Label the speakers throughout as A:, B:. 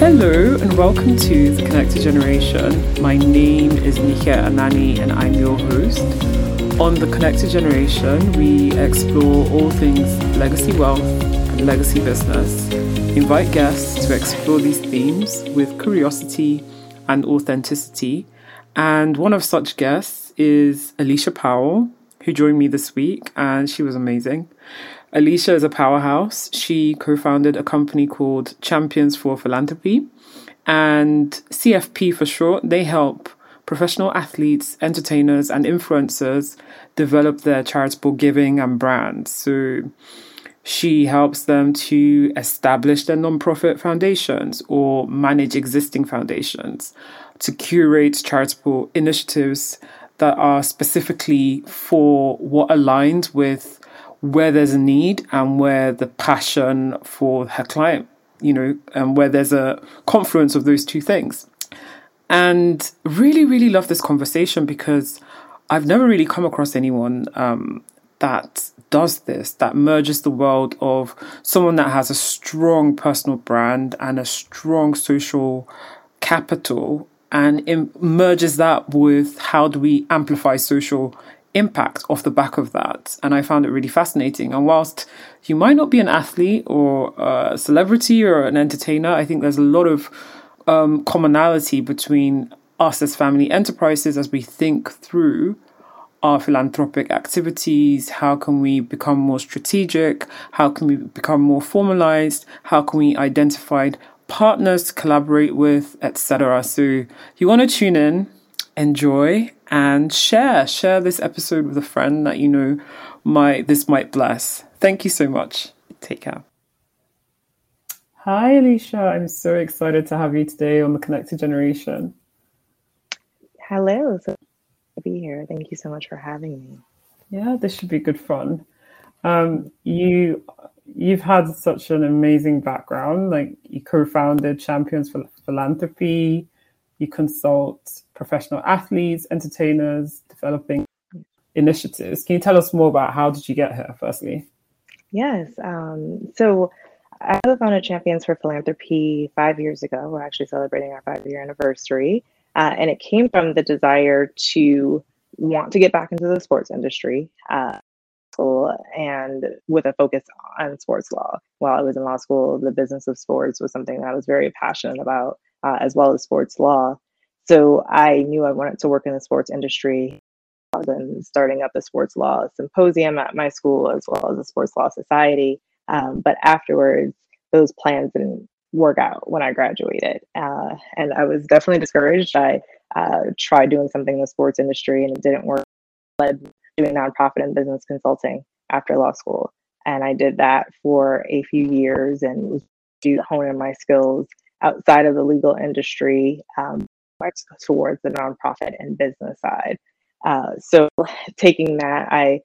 A: Hello and welcome to The Connected Generation. My name is Nika Anani and I'm your host. On The Connected Generation, we explore all things legacy wealth and legacy business. Invite guests to explore these themes with curiosity and authenticity. And one of such guests is Alycia Powell, who joined me this week, and she was amazing. Alycia is a powerhouse. She co founded a company called Champions for Philanthropy and CFP for short. They help professional athletes, entertainers, and influencers develop their charitable giving and brands. So she helps them to establish their nonprofit foundations or manage existing foundations, to curate charitable initiatives that are specifically for what aligns with where there's a need and where the passion for her client, you know, and where there's a confluence of those two things. And really, really love this conversation because I've never really come across anyone um, that does this, that merges the world of someone that has a strong personal brand and a strong social capital and merges that with how do we amplify social impact off the back of that. And I found it really fascinating. And whilst you might not be an athlete or a celebrity or an entertainer, I think there's a lot of um, commonality between us as family enterprises as we think through our philanthropic activities how can we become more strategic how can we become more formalized how can we identify partners to collaborate with etc so you want to tune in enjoy and share share this episode with a friend that you know might this might bless. Thank you so much. Take care. Hi Alycia, I'm so excited to have you today on the Connected Generation.
B: Hello, so to be here. Thank you so much for having me.
A: Yeah, this should be good fun. Um, you you've had such an amazing background. Like you co-founded Champions for Philanthropy. You consult professional athletes, entertainers, developing initiatives. Can you tell us more about how did you get here, firstly?
B: Yes. Um, so I was founded Champions for Philanthropy five years ago. We're actually celebrating our five year anniversary. Uh, and it came from the desire to want to get back into the sports industry. Uh, and with a focus on sports law. While I was in law school, the business of sports was something that I was very passionate about, uh, as well as sports law. So I knew I wanted to work in the sports industry. And starting up the sports law symposium at my school, as well as the sports law society. Um, but afterwards, those plans didn't work out when I graduated, uh, and I was definitely discouraged. I uh, tried doing something in the sports industry, and it didn't work. Led doing nonprofit and business consulting after law school, and I did that for a few years and was do honing my skills outside of the legal industry. Um, towards the nonprofit and business side. Uh, so, taking that, I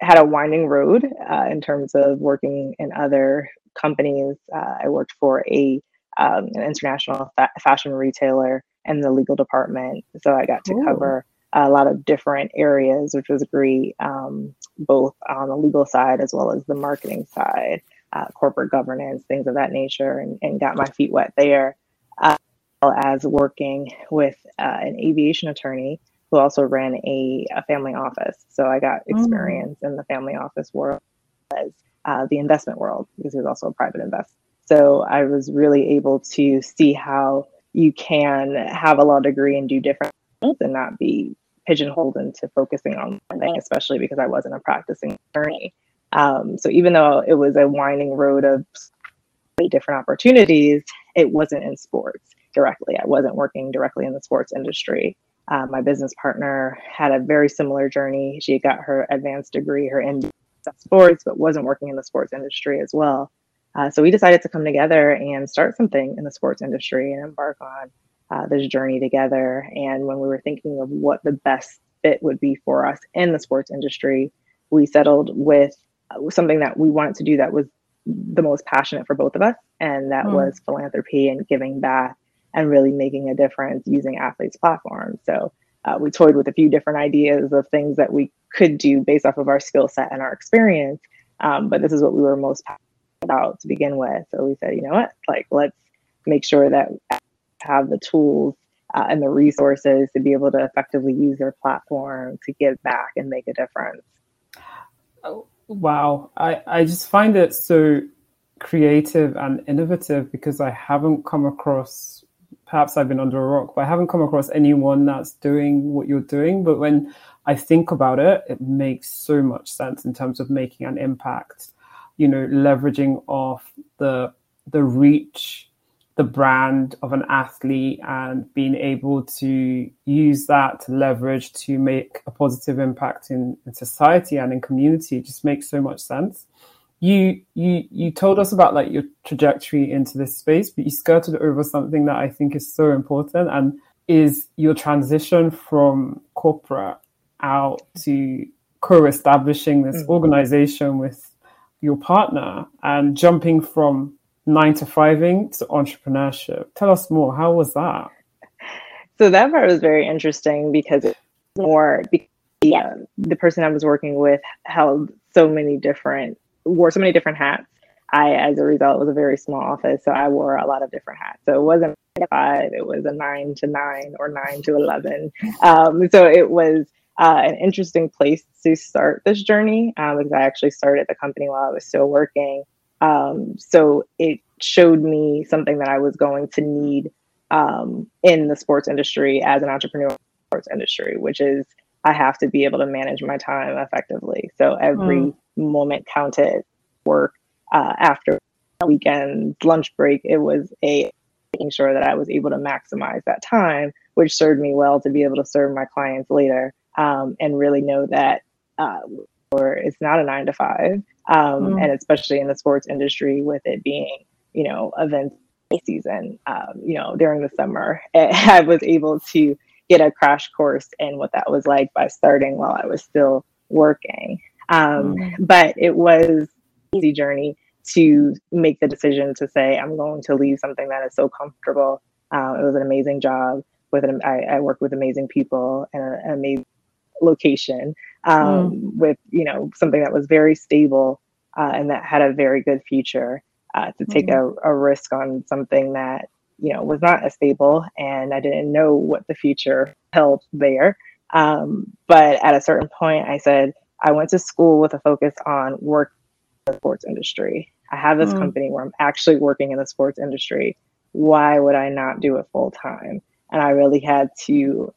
B: had a winding road uh, in terms of working in other companies. Uh, I worked for a um, an international fa- fashion retailer in the legal department, so I got to Ooh. cover a lot of different areas, which was great, um, both on the legal side as well as the marketing side, uh, corporate governance, things of that nature, and, and got my feet wet there. Uh, as working with uh, an aviation attorney who also ran a, a family office. So I got mm. experience mm. in the family office world as uh, the investment world because he was also a private investor. So I was really able to see how you can have a law degree and do different things and not be pigeonholed into focusing on one thing, especially because I wasn't a practicing attorney. Um, so even though it was a winding road of different opportunities, it wasn't in sports directly. I wasn't working directly in the sports industry. Uh, my business partner had a very similar journey. She got her advanced degree, her MD sports, but wasn't working in the sports industry as well. Uh, so we decided to come together and start something in the sports industry and embark on uh, this journey together. And when we were thinking of what the best fit would be for us in the sports industry, we settled with uh, something that we wanted to do that was the most passionate for both of us, and that mm. was philanthropy and giving back and really making a difference using athletes' platforms. So uh, we toyed with a few different ideas of things that we could do based off of our skill set and our experience. Um, but this is what we were most passionate about to begin with. So we said, you know what, like let's make sure that have the tools uh, and the resources to be able to effectively use their platform to give back and make a difference.
A: Oh, wow. I, I just find it so creative and innovative because I haven't come across, perhaps I've been under a rock, but I haven't come across anyone that's doing what you're doing. But when I think about it, it makes so much sense in terms of making an impact, you know, leveraging off the the reach, the brand of an athlete and being able to use that to leverage to make a positive impact in, in society and in community just makes so much sense you you you told us about like your trajectory into this space, but you skirted over something that I think is so important and is your transition from corporate out to co-establishing this mm-hmm. organization with your partner and jumping from nine to fiving to entrepreneurship. Tell us more. How was that?
B: So that part was very interesting because it's more because the, the person I was working with held so many different wore so many different hats. I, as a result, was a very small office, so I wore a lot of different hats. So it wasn't five; it was a nine to nine or nine to eleven. Um, so it was uh, an interesting place to start this journey um, because I actually started the company while I was still working. Um, so it showed me something that I was going to need um, in the sports industry as an entrepreneur sports industry, which is I have to be able to manage my time effectively. So every mm moment counted work uh, after weekends, lunch break. It was a making sure that I was able to maximize that time, which served me well to be able to serve my clients later um, and really know that uh, or it's not a nine to five, um, mm. and especially in the sports industry with it being you know event season, um, you know during the summer, I was able to get a crash course in what that was like by starting while I was still working. Um, mm. But it was easy journey to make the decision to say I'm going to leave something that is so comfortable. Uh, it was an amazing job with an I, I worked with amazing people and an amazing location um, mm. with you know something that was very stable uh, and that had a very good future. Uh, to take mm. a, a risk on something that you know was not as stable and I didn't know what the future held there. Um, but at a certain point, I said, I went to school with a focus on work in the sports industry. I have this mm. company where I'm actually working in the sports industry. Why would I not do it full time? And I really had to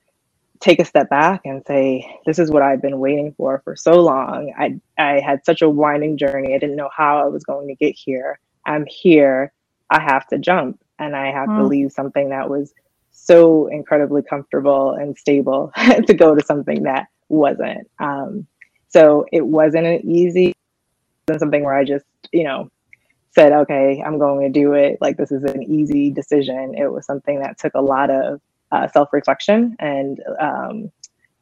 B: take a step back and say, this is what I've been waiting for for so long. I, I had such a winding journey. I didn't know how I was going to get here. I'm here. I have to jump and I have mm. to leave something that was so incredibly comfortable and stable to go to something that wasn't. Um, so it wasn't an easy, something where I just, you know, said, okay, I'm going to do it. Like this is an easy decision. It was something that took a lot of uh, self reflection. And um,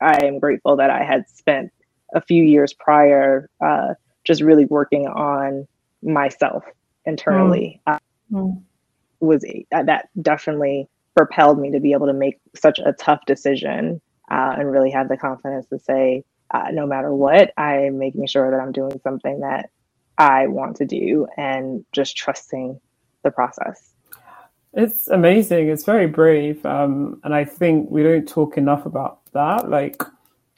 B: I am grateful that I had spent a few years prior uh, just really working on myself internally. Mm. Uh, was uh, that definitely propelled me to be able to make such a tough decision uh, and really have the confidence to say, uh, no matter what, I'm making sure that I'm doing something that I want to do and just trusting the process.
A: It's amazing. It's very brave. Um, and I think we don't talk enough about that, like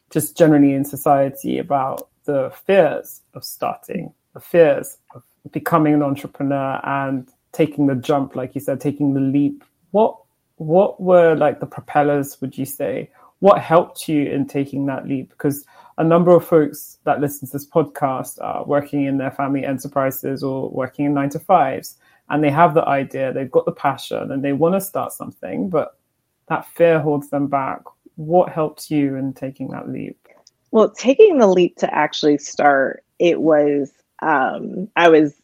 A: just generally in society, about the fears of starting, the fears of becoming an entrepreneur and taking the jump, like you said, taking the leap. What what were like the propellers, would you say? What helped you in taking that leap? Because a number of folks that listen to this podcast are working in their family enterprises or working in nine to fives, and they have the idea, they've got the passion, and they want to start something, but that fear holds them back. What helped you in taking that leap?
B: Well, taking the leap to actually start, it was, um, I was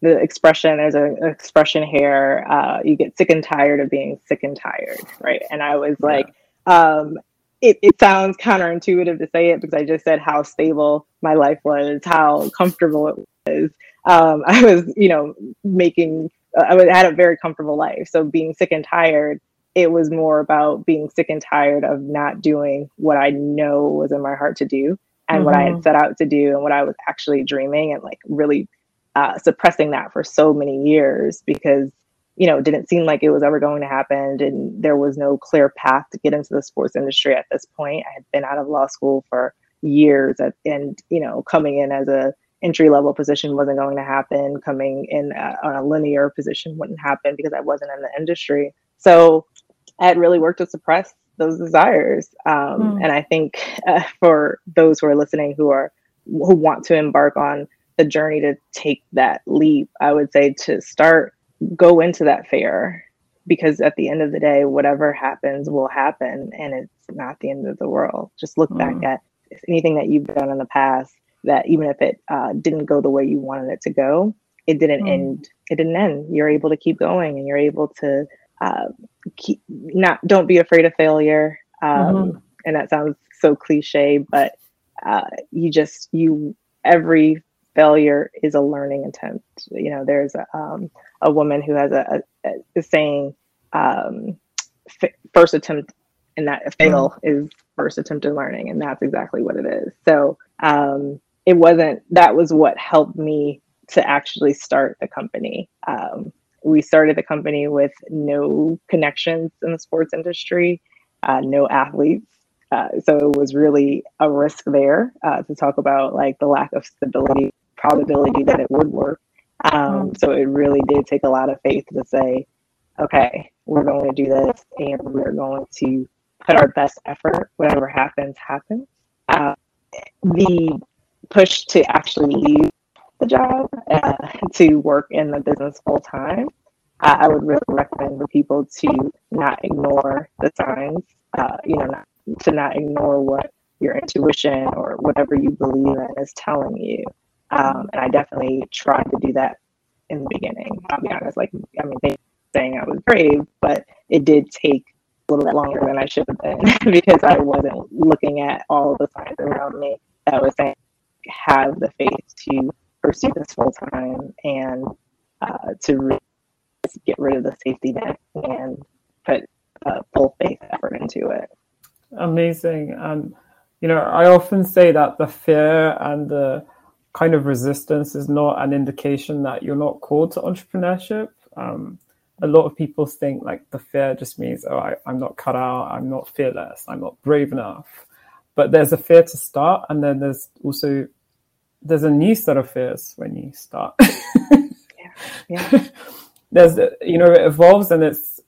B: the expression there's an expression here uh, you get sick and tired of being sick and tired right and i was yeah. like um, it, it sounds counterintuitive to say it because I just said how stable my life was, how comfortable it was. Um, I was, you know, making, uh, I had a very comfortable life. So being sick and tired, it was more about being sick and tired of not doing what I know was in my heart to do and mm-hmm. what I had mm-hmm. set out to do and what I was actually dreaming and like really uh, suppressing that for so many years because you know, didn't seem like it was ever going to happen. And there was no clear path to get into the sports industry at this point. I had been out of law school for years at, and, you know, coming in as a entry level position wasn't going to happen. Coming in uh, on a linear position wouldn't happen because I wasn't in the industry. So I had really worked to suppress those desires. Um, mm. And I think uh, for those who are listening who are who want to embark on the journey to take that leap, I would say to start go into that fear because at the end of the day, whatever happens will happen and it's not the end of the world. Just look mm. back at anything that you've done in the past that even if it uh, didn't go the way you wanted it to go, it didn't mm. end. It didn't end. You're able to keep going and you're able to uh, keep, not, don't be afraid of failure. Um, mm-hmm. And that sounds so cliche, but uh, you just, you, every failure is a learning attempt. You know, there's a, um, a woman who has a, a, a saying, um, f- first attempt and that fail mm-hmm. is first attempt in learning. And that's exactly what it is. So um, it wasn't, that was what helped me to actually start the company. Um, we started the company with no connections in the sports industry, uh, no athletes. Uh, so it was really a risk there uh, to talk about like the lack of stability, probability that it would work. Um, so it really did take a lot of faith to say, okay, we're going to do this and we're going to put our best effort. Whatever happens, happens. Uh, the push to actually leave the job uh, to work in the business full time, I would really recommend for people to not ignore the signs. Uh, you know, not, to not ignore what your intuition or whatever you believe in is telling you. Um, and I definitely tried to do that in the beginning. I'll be honest. Like, I mean, they saying I was brave, but it did take a little bit longer than I should have been because I wasn't looking at all the signs around me that was saying have the faith to pursue this full time and uh, to really get rid of the safety net and put uh, full faith effort into it.
A: Amazing. And, you know, I often say that the fear and the kind of resistance is not an indication that you're not called to entrepreneurship. Um, a lot of people think like the fear just means, oh, I, I'm not cut out, I'm not fearless, I'm not brave enough. But there's a fear to start, and then there's also there's a new set of fears when you start. yeah. yeah. there's you know it evolves and it's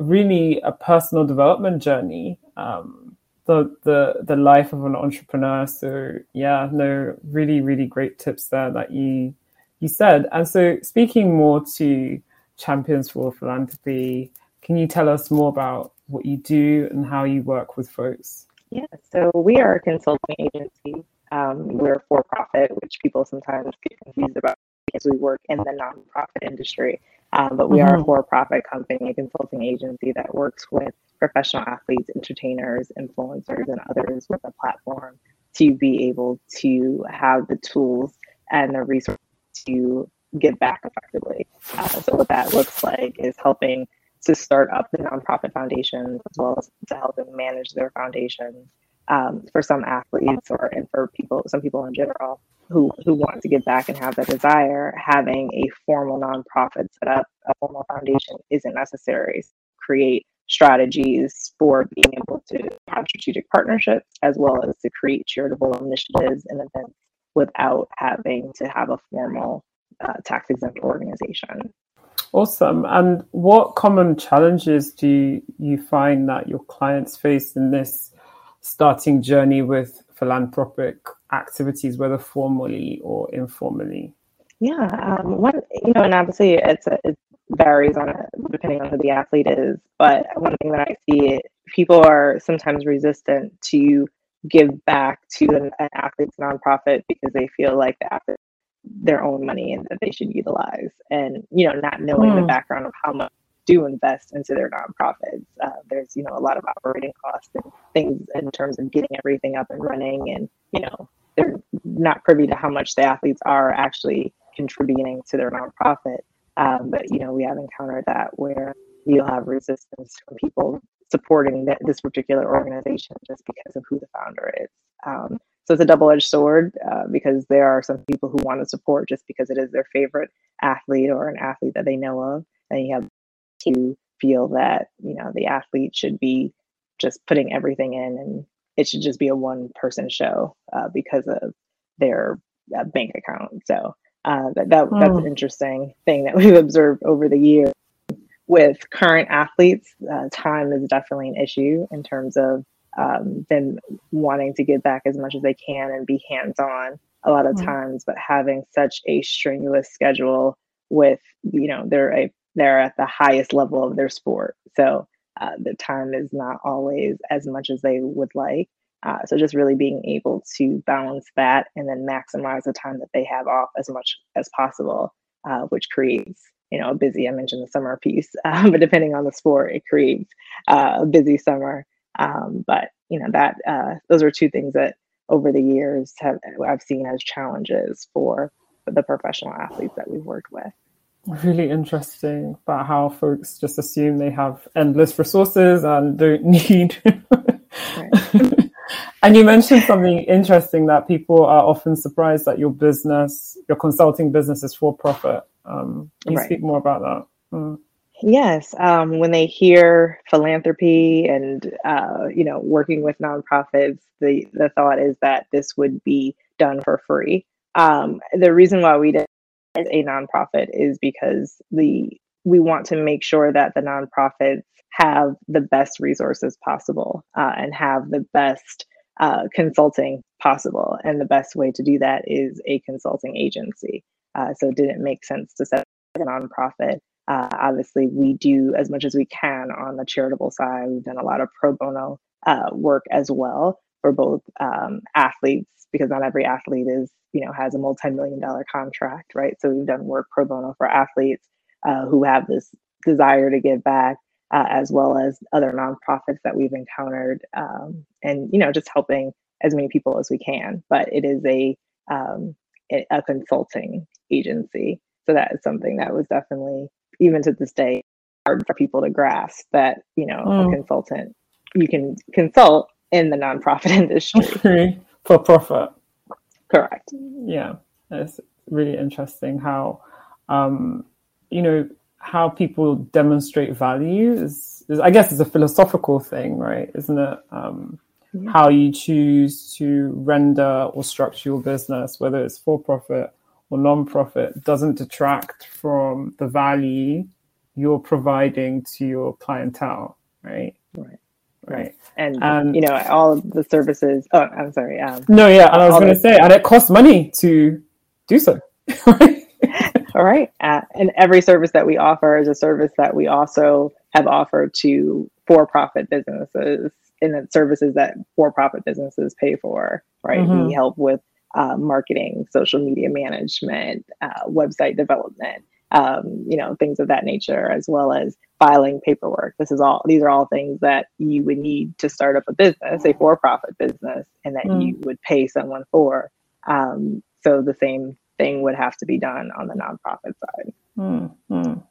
A: really a personal development journey. Um, the the the life of an entrepreneur. So yeah, no, really really great tips there that you you said. And so speaking more to Champions for Philanthropy, can you tell us more about what you do and how you work with folks?
B: Yeah, so we are a consulting agency. Um, we're for profit, which people sometimes get confused about because we work in the nonprofit industry. Um, but we mm-hmm. are a mm-hmm. for profit company, a consulting agency that works with professional athletes, entertainers, influencers, and others with a platform to be able to have the tools and the resources to give back effectively. Uh, so, what that looks like is helping to start up the nonprofit foundations as well as to help them manage their foundations um, for some athletes or and for people, some people in general who who want to give back and have that desire, having a formal nonprofit set up, a formal foundation isn't necessary. Create strategies for being able to have strategic partnerships as well as to create charitable initiatives and events without having to have a formal uh, tax exempt organization.
A: Awesome. And what common challenges do you find that your clients face in this starting journey with philanthropic activities, whether formally or informally?
B: Yeah, um, one you know, and obviously it's a, it varies on it depending on who the athlete is. But one thing that I see, people are sometimes resistant to give back to an, an athlete's nonprofit because they feel like the athlete their own money and that they should utilize, and you know, not knowing mm. the hmm. background of how much do invest into their nonprofits. Uh, there's, you know, a lot of operating costs and things in terms of getting everything up and running. And, you know, they're not privy to how much the athletes are actually contributing to their nonprofit. Um, but, you know, we have encountered that where you'll have resistance from people supporting that, this particular organization just because of who the founder is. Um, so it's a double edged sword uh, because there are some people who want to support just because it is their favorite athlete or an athlete that they know of. And you have to feel that you know the athlete should be just putting everything in and it should just be a one person show uh, because of their uh, bank account so uh, that, that that's an interesting thing that we've observed over the years with current athletes uh, time is definitely an issue in terms of um, them wanting to get back as much as they can and be hands on a lot of mm. times but having such a strenuous schedule with you know they're a they're at the highest level of their sport. So uh, the time is not always as much as they would like. Uh, so just really being able to balance that and then maximize the time that they have off as much as possible, uh, which creates you know a busy. I mentioned the summer piece, uh, but depending on the sport, it creates uh, a busy summer. Um, but you know that uh, those are two things that over the years have I've seen as challenges for the professional athletes that we've worked with
A: really interesting about how folks just assume they have endless resources and don't need. and you mentioned something interesting that people are often surprised that your business, your consulting business, is for profit. Um, can you right. speak more about that? Mm.
B: Yes, um, when they hear philanthropy and uh, you know working with nonprofits, the the thought is that this would be done for free. Um, the reason why we did as a nonprofit is because the we want to make sure that the nonprofits have the best resources possible uh, and have the best uh, consulting possible. And the best way to do that is a consulting agency. Uh, so it didn't make sense to set up a nonprofit. Uh, obviously, we do as much as we can on the charitable side. We've done a lot of pro bono uh, work as well for both um, athletes, because not every athlete is you know has a multi-million dollar contract right? So we've done work pro bono for athletes uh, who have this desire to give back uh, as well as other nonprofits that we've encountered um, and you know just helping as many people as we can. But it is a um, a consulting agency. So that is something that was definitely even to this day hard for people to grasp that you know mm. a consultant you can consult in the nonprofit industry
A: for profit
B: Correct.
A: Yeah, it's really interesting how, um, you know, how people demonstrate value is, is, I guess, it's a philosophical thing, right? Isn't it? Um. How you choose to render or structure your business, whether it's for profit or non-profit, doesn't detract from the value you're providing to your clientele, right?
B: Right. Right. And um, you know all of the services oh i'm sorry um,
A: no yeah and i was going to say and it costs money to do so.
B: All right. Uh, and every service that we offer is a service that we also have offered to for-profit businesses and the services that for-profit businesses pay for right? Mm-hmm. we help with uh, marketing social media management uh, website development um, you know, things of that nature, as well as filing paperwork. This is all, these are all things that you would need to start up a business, a for profit business, and that mm. you would pay someone for. Um, so the same thing would have to be done on the nonprofit side.
A: Mm,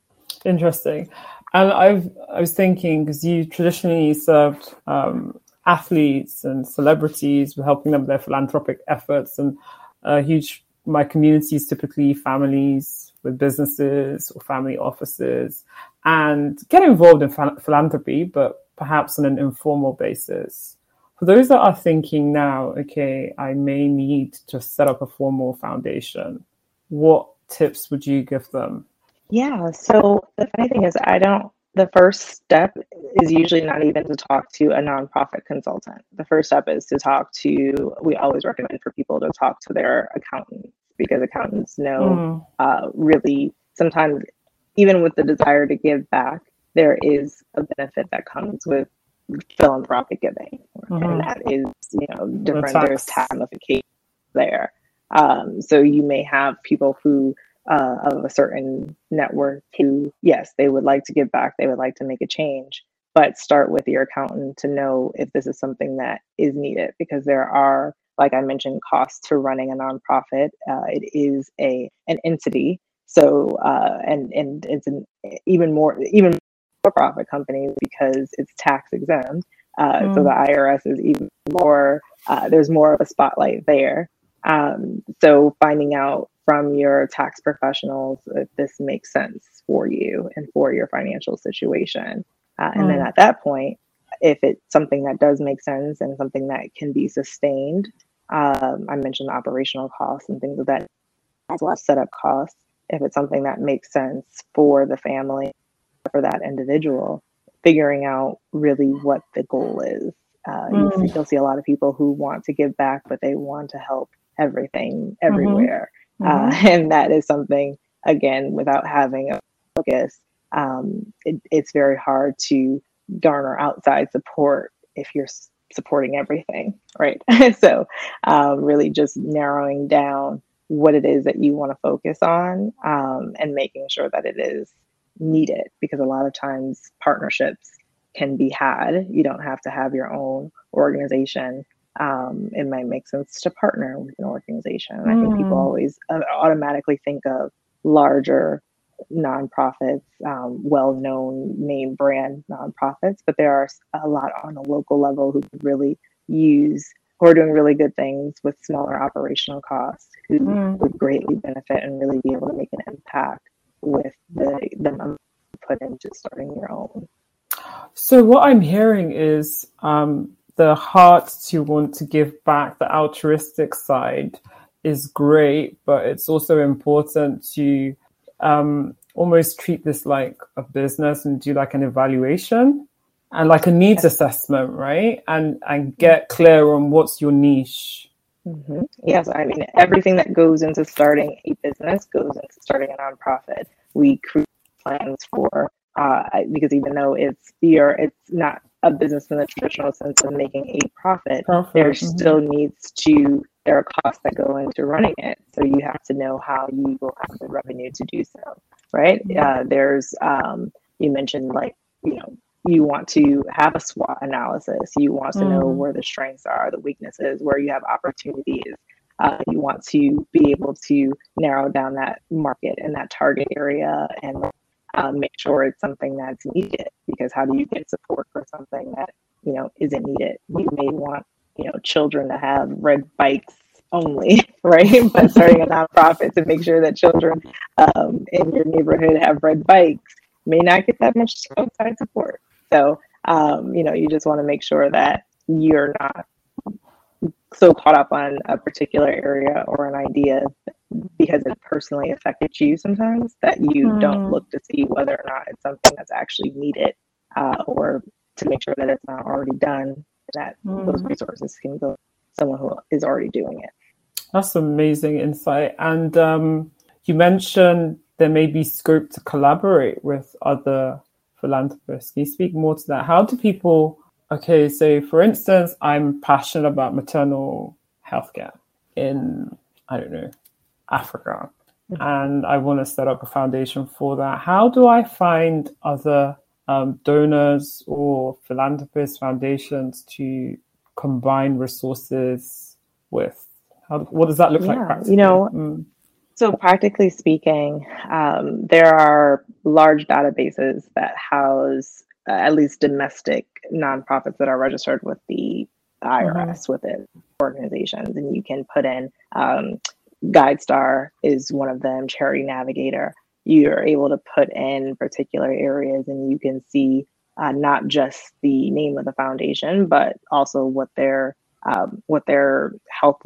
A: Interesting. And I've, I was thinking, because you traditionally served um, athletes and celebrities, with helping them with their philanthropic efforts, and a huge, my community is typically families with businesses or family offices and get involved in philanthropy, but perhaps on an informal basis. For those that are thinking now, okay, I may need to set up a formal foundation, what tips would you give them?
B: Yeah, so the funny thing is, I don't, the first step is usually not even to talk to a nonprofit consultant. The first step is to talk to, we always recommend for people to talk to their accountant because accountants know mm. uh, really sometimes even with the desire to give back there is a benefit that comes with philanthropic giving mm-hmm. and that is you know different the there's tax ramifications there um, so you may have people who uh, of a certain network who yes they would like to give back they would like to make a change but start with your accountant to know if this is something that is needed because there are like I mentioned, costs to running a nonprofit. Uh, it is a an entity, so uh, and and it's an even more even for profit company because it's tax exempt. Uh, mm. So the IRS is even more. Uh, there's more of a spotlight there. Um, so finding out from your tax professionals if this makes sense for you and for your financial situation. Uh, and mm. then at that point, if it's something that does make sense and something that can be sustained, um, I mentioned the operational costs and things of that, as well as setup costs. If it's something that makes sense for the family, for that individual, figuring out really what the goal is. Uh, mm. You'll see a lot of people who want to give back, but they want to help everything mm-hmm. everywhere. Mm-hmm. Uh, and that is something, again, without having a focus, um, it, it's very hard to garner outside support if you're supporting everything, right? so, um, really just narrowing down what it is that you want to focus on um, and making sure that it is needed because a lot of times partnerships can be had. You don't have to have your own organization. Um, it might make sense to partner with an organization. And I think people mm. always uh, automatically think of larger nonprofits, um, well known name brand nonprofits, but there are a lot on a local level who really use who are doing really good things with smaller operational costs who mm. would greatly benefit and really be able to make an impact with the the money put into starting your own.
A: So what I'm hearing is um, the heart to want to give back, the altruistic side is great, but it's also important to um, almost treat this like a business and do like an evaluation and like a needs assessment, right? And and get clear on what's your niche.
B: Mm-hmm. Yes, I mean everything that goes into starting a business goes into starting a nonprofit. We create plans for uh, because even though it's fear, it's not a business in the traditional sense of making a profit, profit. there mm-hmm. still needs to there are costs that go into running it. So you have to know how you will have the revenue to do so, right? Mm-hmm. Uh, there's, um, you mentioned like, you know, you want to have a SWOT analysis. You want to mm. know where the strengths are, the weaknesses, where you have opportunities. Uh, you want to be able to narrow down that market and that target area and uh, make sure it's something that's needed. Because how do you get support for something that you know isn't needed? You may want you know children to have red bikes only, right? But starting a nonprofit to make sure that children um, in your neighborhood have red bikes may not get that much outside support. So, um, you know, you just want to make sure that you're not so caught up on a particular area or an idea because it personally affected you sometimes that you mm. don't look to see whether or not it's something that's actually needed uh, or to make sure that it's not already done that mm. those resources can go to someone who is already doing it.
A: That's amazing insight. And um, you mentioned there may be scope to collaborate with other philanthropists. Can you speak more to that? How do people, okay, so for instance, I'm passionate about maternal healthcare in, I don't know, Africa, and I want to set up a foundation for that. How do I find other um, donors or philanthropist foundations to combine resources with? How, what does that look yeah, like?
B: You know, mm. so practically speaking, um, there are large databases that house uh, at least domestic nonprofits that are registered with the IRS mm-hmm. with it organizations, and you can put in um, GuideStar is one of them, Charity Navigator you're able to put in particular areas and you can see uh, not just the name of the foundation, but also what their um, what their health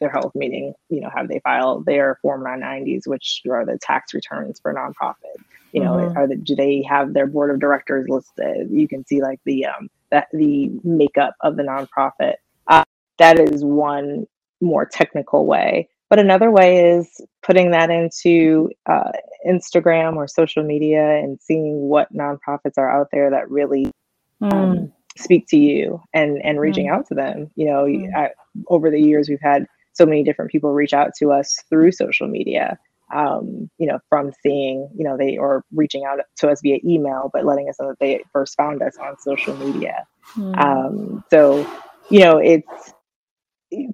B: their health meeting. You know, have they filed their Form 990s, which are the tax returns for nonprofit? You know, mm-hmm. are the, do they have their board of directors listed? You can see like the um, that the makeup of the nonprofit. Uh, that is one more technical way but another way is putting that into uh, Instagram or social media and seeing what nonprofits are out there that really mm. um, speak to you and and reaching mm. out to them. You know, mm. I, over the years we've had so many different people reach out to us through social media. Um, you know, from seeing, you know, they or reaching out to us via email, but letting us know that they first found us on social media. Mm. Um, so, you know, it's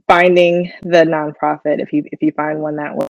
B: finding the nonprofit if you if you find one that was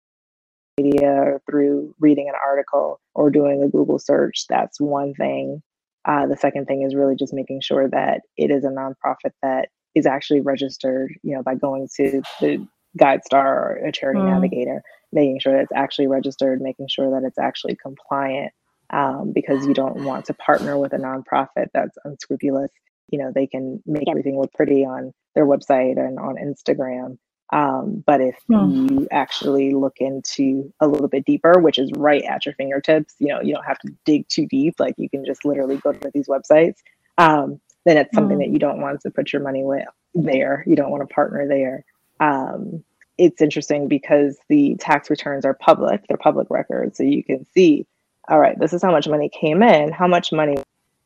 B: media or through reading an article or doing a google search that's one thing uh, the second thing is really just making sure that it is a nonprofit that is actually registered you know by going to the guidestar or a charity mm. navigator making sure that it's actually registered making sure that it's actually compliant um, because you don't want to partner with a nonprofit that's unscrupulous. You know, they can make everything look pretty on their website and on Instagram. Um, but if hmm. you actually look into a little bit deeper, which is right at your fingertips, you know, you don't have to dig too deep. Like you can just literally go to these websites. Um, then it's something hmm. that you don't want to put your money with there. You don't want to partner there. Um, it's interesting because the tax returns are public, they're public records. So you can see, all right, this is how much money came in, how much money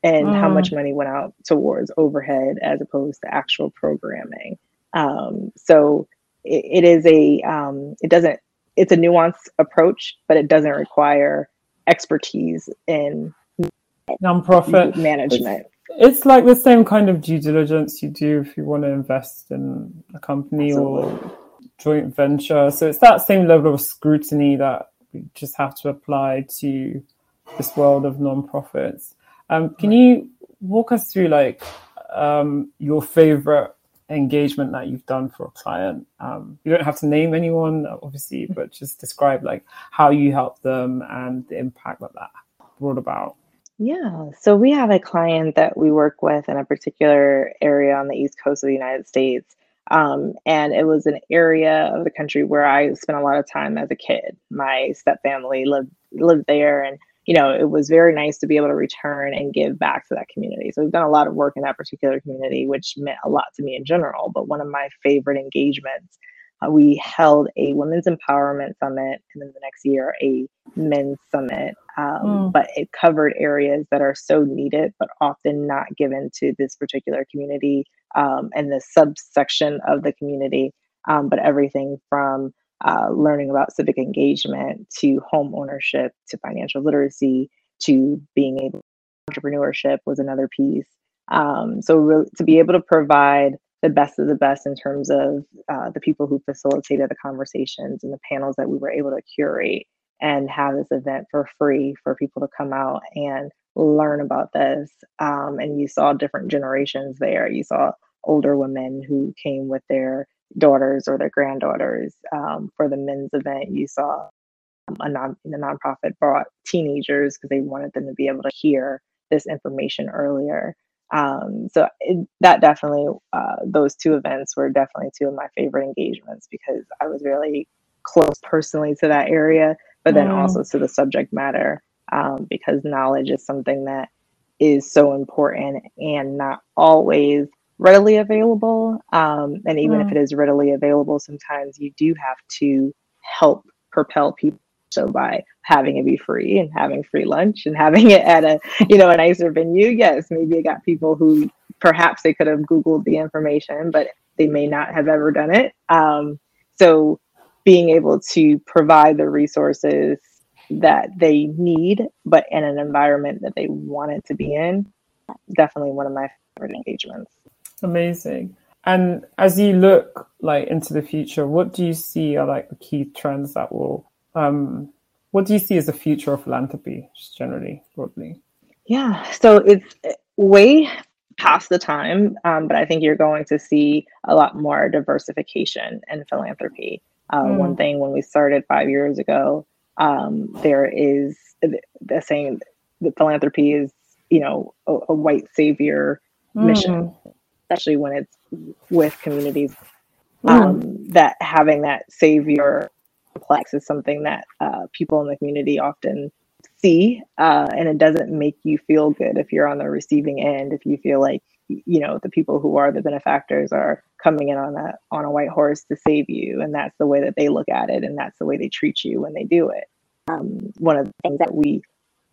B: and mm. how much money went out towards overhead as opposed to actual programming. Um, so it, it is a, um, it doesn't, it's a nuanced approach, but it doesn't require expertise in
A: nonprofit
B: management.
A: It's like the same kind of due diligence you do if you want to invest in a company Absolutely. or joint venture. So it's that same level of scrutiny that we just have to apply to this world of nonprofits. Um, can you walk us through like um, your favorite engagement that you've done for a client? Um, you don't have to name anyone, obviously, but just describe like how you helped them and the impact that that brought about.
B: Yeah. So we have a client that we work with in a particular area on the East Coast of the United States. Um, and it was an area of the country where I spent a lot of time as a kid. My step family lived lived there, and you know it was very nice to be able to return and give back to that community. So we've done a lot of work in that particular community, which meant a lot to me in general. But one of my favorite engagements uh, we held a women's empowerment summit and then the next year a men's summit um, mm. but it covered areas that are so needed but often not given to this particular community um, and the subsection of the community um, but everything from uh, learning about civic engagement to home ownership to financial literacy to being able entrepreneurship was another piece um, so to be able to provide the best of the best in terms of uh, the people who facilitated the conversations and the panels that we were able to curate and have this event for free for people to come out and learn about this. Um, and you saw different generations there. You saw older women who came with their daughters or their granddaughters um, for the men's event. You saw um, a non the nonprofit brought teenagers because they wanted them to be able to hear this information earlier. Um, so it, that definitely, uh, those two events were definitely two of my favorite engagements because I was really close personally to that area, but then mm. also to the subject matter um, because knowledge is something that is so important and not always readily available. Um, and even mm. if it is readily available, sometimes you do have to help propel people so by having it be free and having free lunch and having it at a you know a nicer venue, yes, maybe it got people who perhaps they could have googled the information, but they may not have ever done it. Um, so being able to provide the resources that they need, but in an environment that they want it to be in, definitely one of my favorite engagements.
A: Amazing. And as you look like into the future, what do you see are like the key trends that will um, what do you see as the future of philanthropy, just generally, broadly?
B: Yeah, so it's way past the time, um, but I think you're going to see a lot more diversification in philanthropy. Uh, mm. One thing when we started five years ago, um, there is the saying that philanthropy is, you know, a, a white savior mm. mission, especially when it's with communities. Mm. Um, that having that savior complex is something that uh, people in the community often see, uh, and it doesn't make you feel good if you're on the receiving end. If you feel like you know the people who are the benefactors are coming in on a on a white horse to save you, and that's the way that they look at it, and that's the way they treat you when they do it. Um, one of the things that we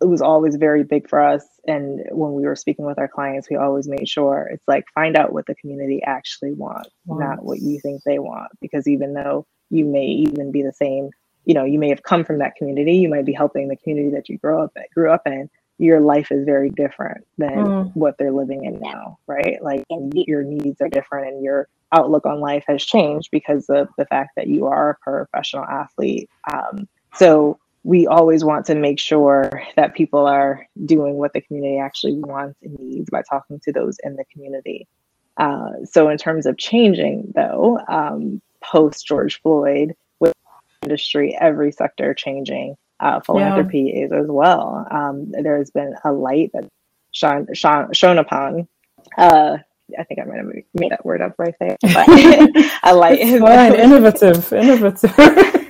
B: it was always very big for us. And when we were speaking with our clients we always made sure it's like find out what the community actually wants not what you think they want. Because even though you may even be the same you know you may have come from that community you might be helping the community that you grew up grew up in your life is very different than mm. what they're living in now right? Like your needs are different and your outlook on life has changed because of the fact that you are a professional athlete. Um, so we always want to make sure that people are doing what the community actually wants and needs by talking to those in the community uh, so in terms of changing though um, post George Floyd, with industry, every sector changing. uh, philanthropy yeah. is as well. Um, there has been a light that shone, shone, shone upon. Uh, I think I might have made that word up right there, but a light
A: fine. innovative, innovative.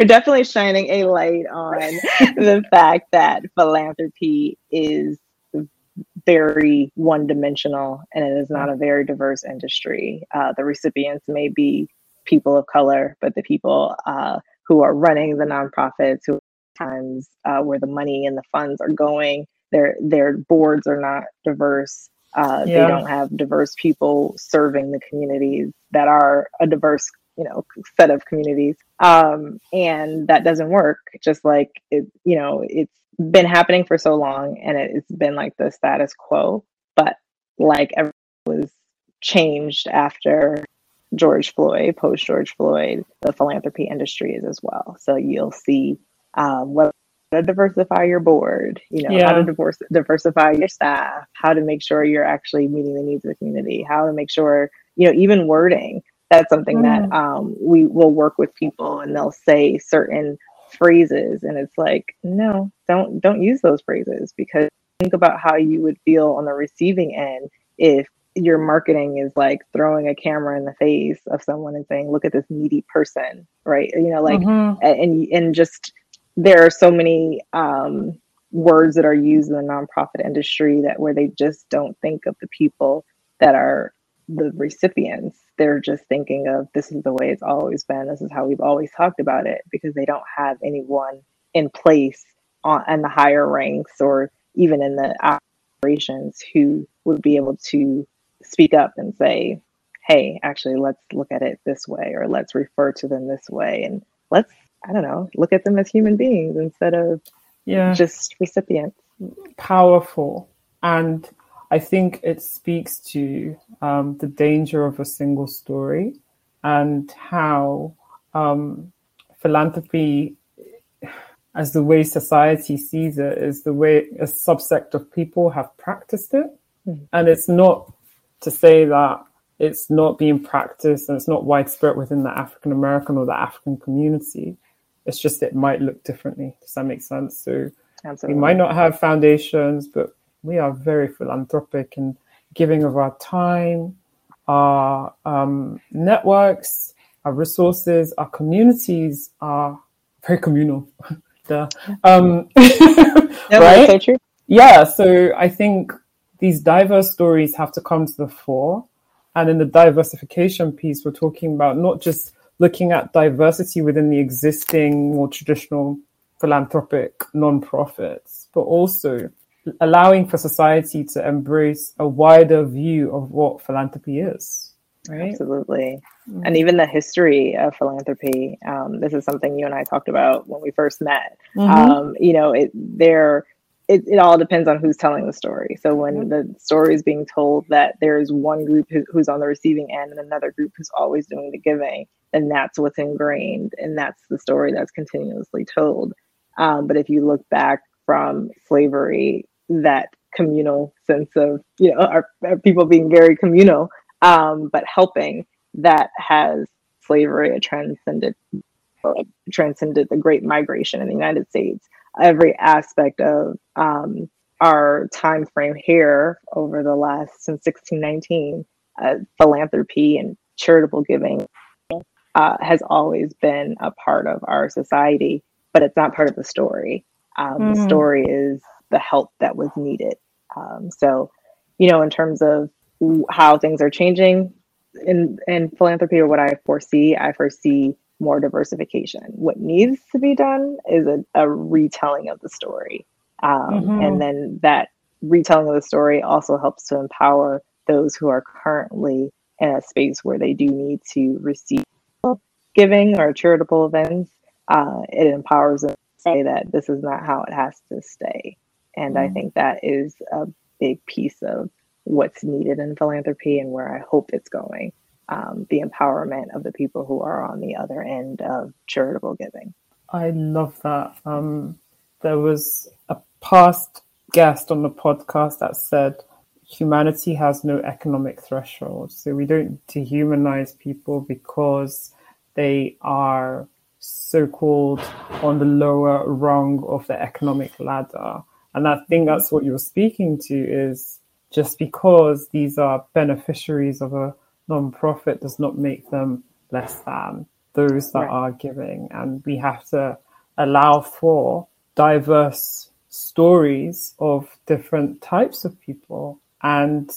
B: They're definitely shining a light on the fact that philanthropy is very one dimensional and it is not a very diverse industry. Uh, the recipients may be people of color, but the people uh, who are running the nonprofits, who times uh, where the money and the funds are going, their their boards are not diverse. Uh, yeah. They don't have diverse people serving the communities that are a diverse, you know, set of communities, um, and that doesn't work. Just like it, you know, it's been happening for so long, and it's been like the status quo. But like everything was changed after George Floyd, post George Floyd, the philanthropy industry is as well. So you'll see um, what to diversify your board, you know, yeah. how to divorce, diversify your staff, how to make sure you're actually meeting the needs of the community, how to make sure, you know, even wording. That's something mm. that um, we will work with people and they'll say certain phrases and it's like, no, don't don't use those phrases because think about how you would feel on the receiving end if your marketing is like throwing a camera in the face of someone and saying, "Look at this needy person," right? You know, like, mm-hmm. and and just there are so many um, words that are used in the nonprofit industry that where they just don't think of the people that are the recipients. They're just thinking of this is the way it's always been. This is how we've always talked about it because they don't have anyone in place on in the higher ranks or even in the operations who would be able to speak up and say, hey, actually, let's look at it this way, or let's refer to them this way, and let's, I don't know, look at them as human beings instead of yeah. just recipients.
A: Powerful. And I think it speaks to um, the danger of a single story and how um, philanthropy, as the way society sees it, is the way a subsect of people have practiced it. Mm-hmm. And it's not to say that it's not being practiced and it's not widespread within the African American or the African community. It's just it might look differently. Does that make sense? So Absolutely. we might not have foundations, but we are very philanthropic and giving of our time, our um, networks, our resources, our communities are very communal. um, right? So true. Yeah, so I think these diverse stories have to come to the fore. And in the diversification piece, we're talking about not just looking at diversity within the existing more traditional philanthropic nonprofits, but also allowing for society to embrace a wider view of what philanthropy is.
B: Right? Absolutely. Mm-hmm. And even the history of philanthropy. Um, this is something you and I talked about when we first met. Mm-hmm. Um, you know, it, there it, it all depends on who's telling the story. So when the story is being told that there's one group who, who's on the receiving end and another group who's always doing the giving, then that's what's ingrained and that's the story that's continuously told. Um, but if you look back from slavery, that communal sense of you know our, our people being very communal, um, but helping that has slavery transcended transcended the Great Migration in the United States every aspect of um, our time frame here over the last since 1619 uh, philanthropy and charitable giving uh, has always been a part of our society but it's not part of the story um, mm-hmm. the story is the help that was needed um, so you know in terms of how things are changing in in philanthropy or what i foresee i foresee more diversification. What needs to be done is a, a retelling of the story. Um, mm-hmm. And then that retelling of the story also helps to empower those who are currently in a space where they do need to receive giving or charitable events. Uh, it empowers them to say that this is not how it has to stay. And mm-hmm. I think that is a big piece of what's needed in philanthropy and where I hope it's going um, the empowerment of the people who are on the other end of charitable giving.
A: I love that. Um, there was a past guest on the podcast that said humanity has no economic threshold. So we don't dehumanize people because they are so called on the lower rung of the economic ladder. And I think that's what you're speaking to is just because these are beneficiaries of a non-profit does not make them less than those that right. are giving. And we have to allow for diverse stories of different types of people. And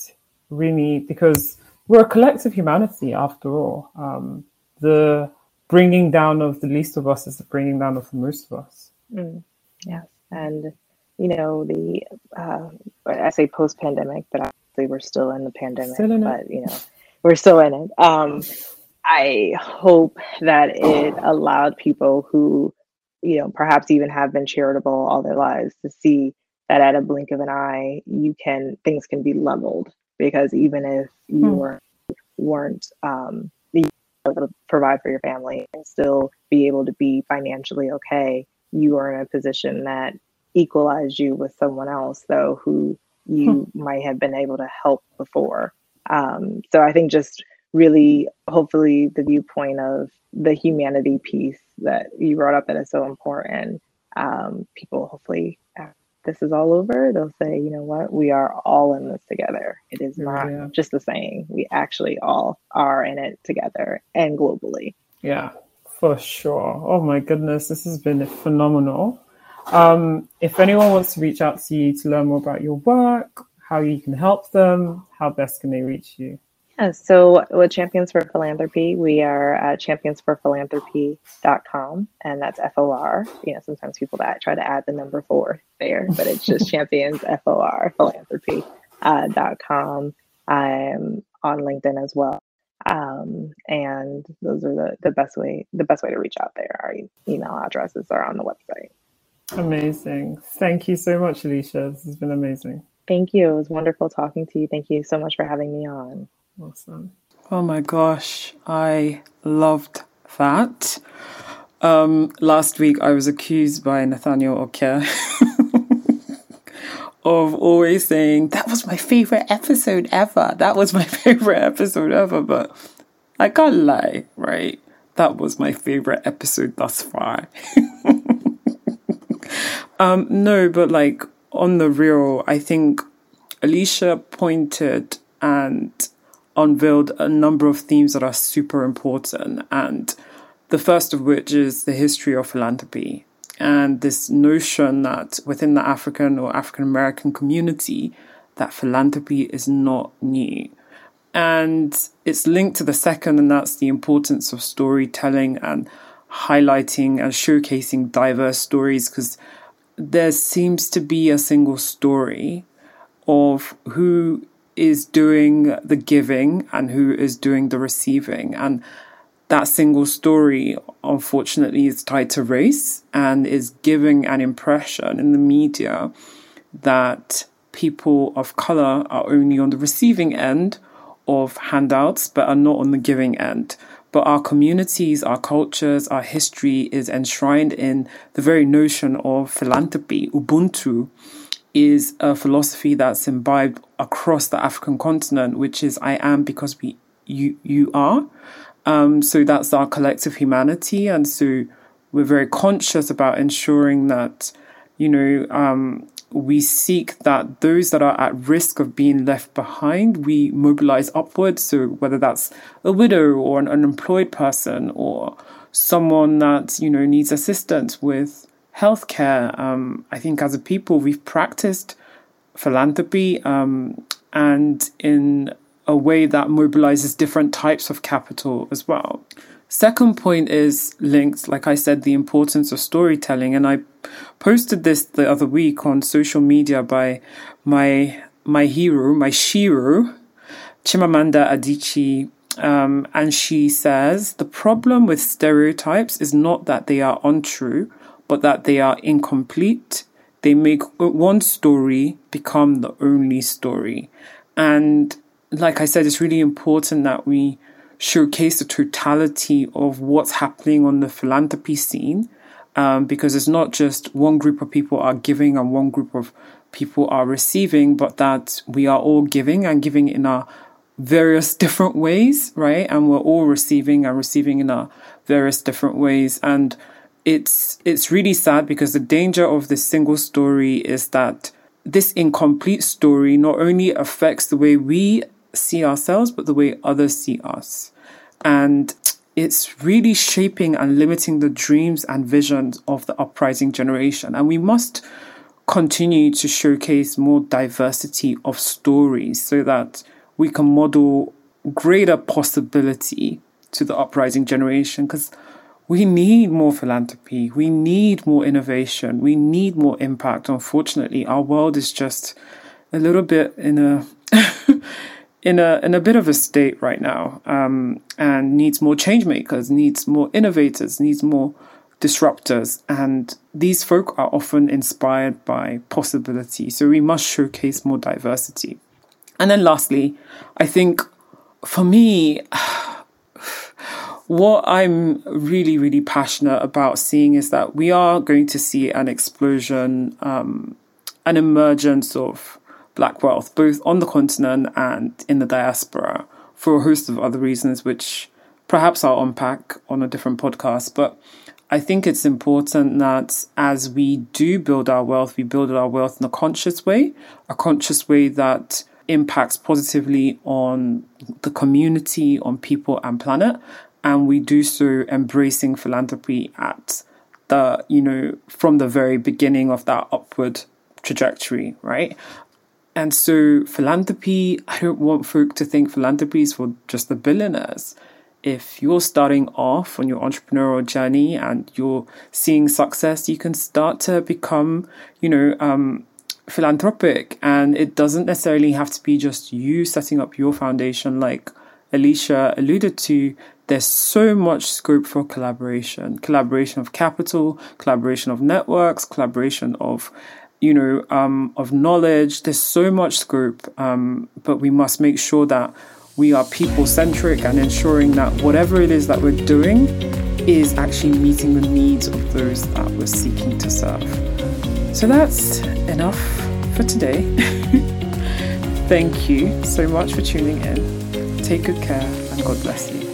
A: really, because we're a collective humanity after all, um, the bringing down of the least of us is the bringing down of the most of us.
B: Mm, yes. And, you know, the, uh, I say post pandemic, but obviously we're still in the pandemic, in but, you know, we're still in it. Um, I hope that it allowed people who, you know, perhaps even have been charitable all their lives to see that at a blink of an eye, you can things can be leveled because even if you hmm. were, weren't um, able to provide for your family and still be able to be financially okay, you are in a position that equalized you with someone else, though, who you hmm. might have been able to help before. Um, so I think just really hopefully the viewpoint of the humanity piece that you brought up that is so important um, people hopefully this is all over they'll say you know what we are all in this together it is not yeah. just the saying we actually all are in it together and globally
A: yeah for sure oh my goodness this has been phenomenal um, if anyone wants to reach out to you to learn more about your work how you can help them how best can they reach you
B: yeah, so with Champions for Philanthropy, we are at championsforphilanthropy.com, and that's F O R. You know, sometimes people that try to add the number four there, but it's just champions F O R philanthropy uh, dot com. I'm on LinkedIn as well, um, and those are the, the best way the best way to reach out there. Our email addresses are on the website.
A: Amazing! Thank you so much, Alycia. This has been amazing.
B: Thank you. It was wonderful talking to you. Thank you so much for having me on.
A: Awesome. Oh my gosh, I loved that. Um, last week, I was accused by Nathaniel Oke of always saying, That was my favorite episode ever. That was my favorite episode ever. But I can't lie, right? That was my favorite episode thus far. um, no, but like on the real, I think Alycia pointed and unveiled a number of themes that are super important. And the first of which is the history of philanthropy and this notion that within the African or African American community, that philanthropy is not new. And it's linked to the second, and that's the importance of storytelling and highlighting and showcasing diverse stories because there seems to be a single story of who is doing the giving and who is doing the receiving. And that single story, unfortunately, is tied to race and is giving an impression in the media that people of color are only on the receiving end of handouts but are not on the giving end. But our communities, our cultures, our history is enshrined in the very notion of philanthropy, Ubuntu is a philosophy that's imbibed across the African continent, which is I am because we you you are. Um, so that's our collective humanity, and so we're very conscious about ensuring that you know um, we seek that those that are at risk of being left behind, we mobilize upwards. So whether that's a widow or an unemployed person or someone that you know needs assistance with healthcare, um, I think as a people, we've practiced philanthropy um, and in a way that mobilizes different types of capital as well. Second point is linked, like I said, the importance of storytelling. And I posted this the other week on social media by my my hero, my shiro, Chimamanda Adichie. Um, and she says the problem with stereotypes is not that they are untrue, but that they are incomplete. They make one story become the only story. And like I said, it's really important that we showcase the totality of what's happening on the philanthropy scene. Um, because it's not just one group of people are giving and one group of people are receiving, but that we are all giving and giving in our various different ways, right? And we're all receiving and receiving in our various different ways. And it's it's really sad because the danger of this single story is that this incomplete story not only affects the way we see ourselves, but the way others see us. And it's really shaping and limiting the dreams and visions of the uprising generation. And we must continue to showcase more diversity of stories so that we can model greater possibility to the uprising generation because we need more philanthropy, we need more innovation, we need more impact. Unfortunately, our world is just a little bit in a in a in a bit of a state right now, um, and needs more change makers, needs more innovators, needs more disruptors, and these folk are often inspired by possibility. So we must showcase more diversity. And then lastly, I think for me, what I'm really, really passionate about seeing is that we are going to see an explosion, um, an emergence of black wealth, both on the continent and in the diaspora, for a host of other reasons, which perhaps I'll unpack on a different podcast. But I think it's important that as we do build our wealth, we build our wealth in a conscious way, a conscious way that impacts positively on the community, on people and planet. And we do so embracing philanthropy at the, you know, from the very beginning of that upward trajectory, right? And so, philanthropy, I don't want folk to think philanthropy is for just the billionaires. If you're starting off on your entrepreneurial journey and you're seeing success, you can start to become, you know, um, philanthropic. And it doesn't necessarily have to be just you setting up your foundation, like Alycia alluded to. There's so much scope for collaboration collaboration of capital, collaboration of networks, collaboration of you know, um, of knowledge. There's so much scope, um, but we must make sure that we are people centric and ensuring that whatever it is that we're doing is actually meeting the needs of those that we're seeking to serve. So that's enough for today. Thank you so much for tuning in. Take good care and God bless you.